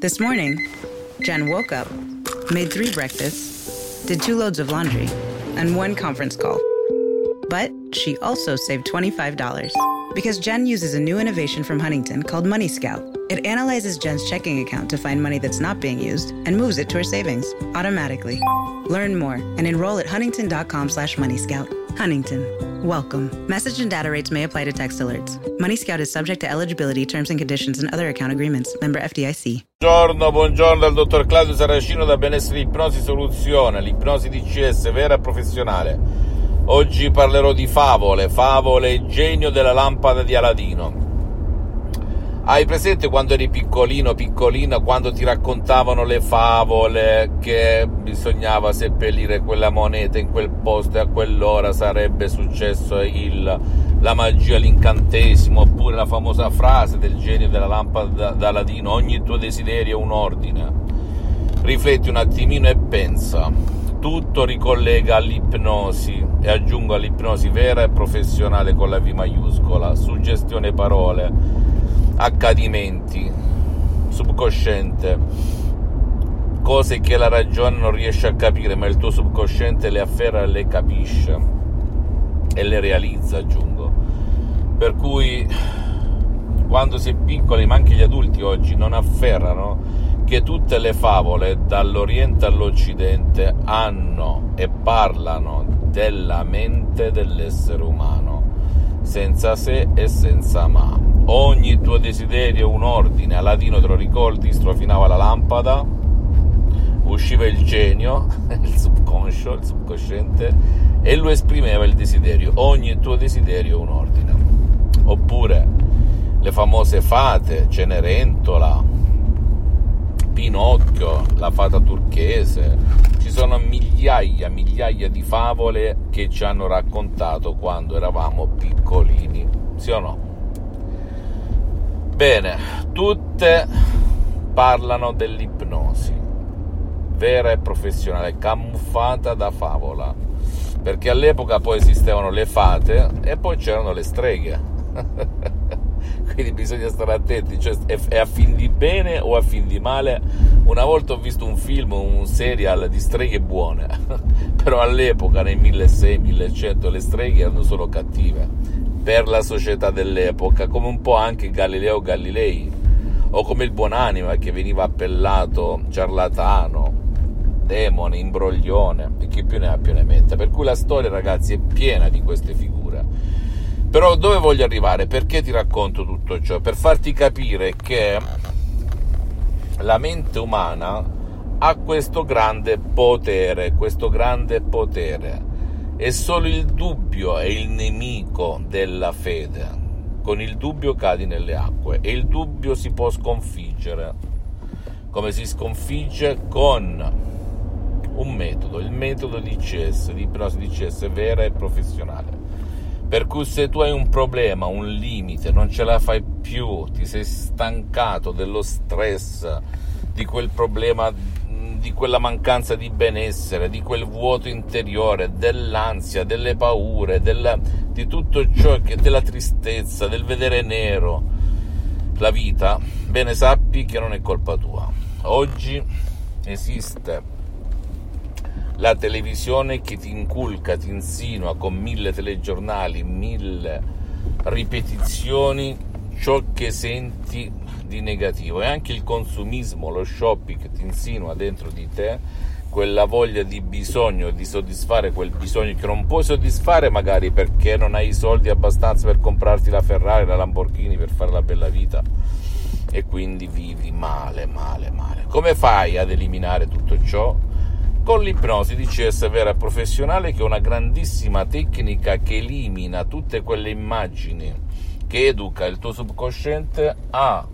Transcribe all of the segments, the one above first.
This morning, Jen woke up, made three breakfasts, did two loads of laundry, and one conference call. But she also saved $25 because Jen uses a new innovation from Huntington called Money Scout. It analyzes Jen's checking account to find money that's not being used and moves it to her savings automatically. Learn more and enroll at huntington.com slash moneyscout. Huntington. Welcome. Message and data rates may apply to text alerts. Money Scout is subject to eligibility, terms and conditions, and other account agreements. Member FDIC. Buongiorno, buongiorno dal dottor Claudio Saracino da Benessere Ipnosi Soluzione, l'ipnosi DCS vera e professionale. Oggi parlerò di favole, favole genio della lampada di Aladino. Hai presente quando eri piccolino, piccolina, quando ti raccontavano le favole che bisognava seppellire quella moneta in quel posto e a quell'ora sarebbe successo il, la magia, l'incantesimo, oppure la famosa frase del genio della lampada d'Aladino, ogni tuo desiderio è un ordine. Rifletti un attimino e pensa. Tutto ricollega all'ipnosi e aggiungo all'ipnosi vera e professionale con la V maiuscola, suggestione parole accadimenti, subconsciente, cose che la ragione non riesce a capire, ma il tuo subconsciente le afferra e le capisce e le realizza, aggiungo. Per cui quando si è piccoli, ma anche gli adulti oggi, non afferrano che tutte le favole dall'Oriente all'Occidente hanno e parlano della mente dell'essere umano, senza se e senza ma ogni tuo desiderio un ordine, a latino te lo ricordi, strofinava la lampada, usciva il genio, il subconscio, il subconsciente, e lo esprimeva il desiderio, ogni tuo desiderio un ordine. Oppure le famose fate, Cenerentola, Pinocchio, la fata turchese, ci sono migliaia, migliaia di favole che ci hanno raccontato quando eravamo piccolini, sì o no? Bene, tutte parlano dell'ipnosi, vera e professionale, camuffata da favola, perché all'epoca poi esistevano le fate e poi c'erano le streghe. Quindi bisogna stare attenti, cioè è a fin di bene o a fin di male. Una volta ho visto un film, un serial di streghe buone, però all'epoca, nel 1600-1100, le streghe erano solo cattive per la società dell'epoca, come un po' anche Galileo Galilei, o come il buonanima che veniva appellato ciarlatano, demone, imbroglione, e chi più ne ha più ne metta. Per cui la storia, ragazzi, è piena di queste figure. Però dove voglio arrivare? Perché ti racconto tutto ciò? Per farti capire che la mente umana ha questo grande potere, questo grande potere e solo il dubbio è il nemico della fede. Con il dubbio cadi nelle acque e il dubbio si può sconfiggere. Come si sconfigge? Con un metodo, il metodo di CS, di ipnosi di CS vera e professionale. Per cui se tu hai un problema, un limite, non ce la fai più, ti sei stancato dello stress, di quel problema di quella mancanza di benessere, di quel vuoto interiore, dell'ansia, delle paure, della, di tutto ciò che della tristezza, del vedere nero la vita, bene sappi che non è colpa tua. Oggi esiste la televisione che ti inculca, ti insinua con mille telegiornali, mille ripetizioni ciò che senti di negativo e anche il consumismo, lo shopping ti insinua dentro di te quella voglia di bisogno di soddisfare quel bisogno che non puoi soddisfare magari perché non hai i soldi abbastanza per comprarti la Ferrari, la Lamborghini per fare la bella vita e quindi vivi male, male, male. Come fai ad eliminare tutto ciò? Con l'ipnosi di CS vera professionale che è una grandissima tecnica che elimina tutte quelle immagini, che educa il tuo subconsciente a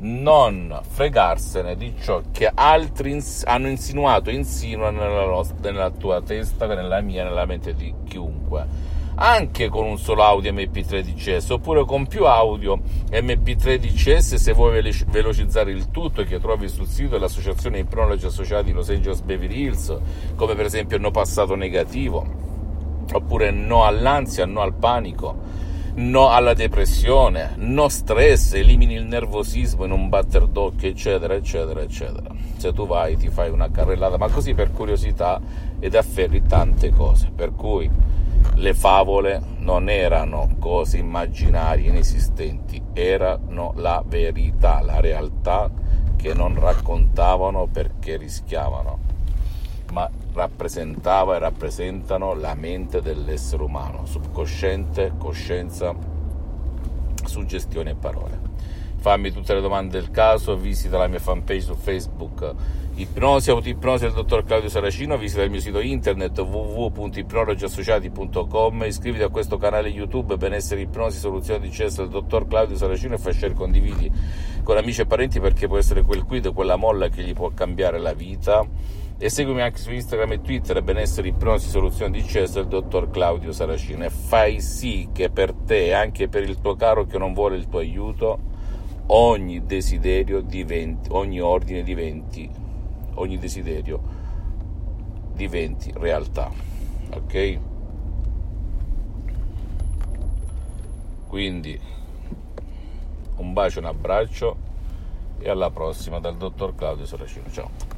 non fregarsene di ciò che altri ins- hanno insinuato e insinuano nella, nostra, nella tua testa, nella mia, nella mente di chiunque. Anche con un solo audio MP3 DCS oppure con più audio MP3 DCS se vuoi velocizzare il tutto che trovi sul sito dell'Associazione Ipnologi Associati Los Angeles Beverly Hills, come per esempio no passato negativo, oppure no all'ansia, no al panico no alla depressione, no stress, elimini il nervosismo in un batter d'occhio, eccetera, eccetera, eccetera. Se tu vai, ti fai una carrellata, ma così per curiosità ed afferri tante cose. Per cui le favole non erano cose immaginarie, inesistenti, erano la verità, la realtà che non raccontavano perché rischiavano, ma rappresentava e rappresentano la mente dell'essere umano, subconsciente, coscienza, suggestione e parole. Fammi tutte le domande del caso, visita la mia fanpage su Facebook Ipnosi, autoipnosi del dottor Claudio Saracino, visita il mio sito internet www.ipnologiassociati.com, iscriviti a questo canale YouTube Benessere Ipnosi, Soluzione di Cesso del dottor Claudio Saracino e fai share condividi con amici e parenti perché può essere quel quid, quella molla che gli può cambiare la vita e seguimi anche su Instagram e Twitter benessere ipnosi soluzione di cesso del dottor Claudio Saracino e fai sì che per te e anche per il tuo caro che non vuole il tuo aiuto ogni desiderio diventi ogni ordine diventi ogni desiderio diventi realtà. Ok? Quindi un bacio, un abbraccio e alla prossima dal dottor Claudio Saracino. Ciao.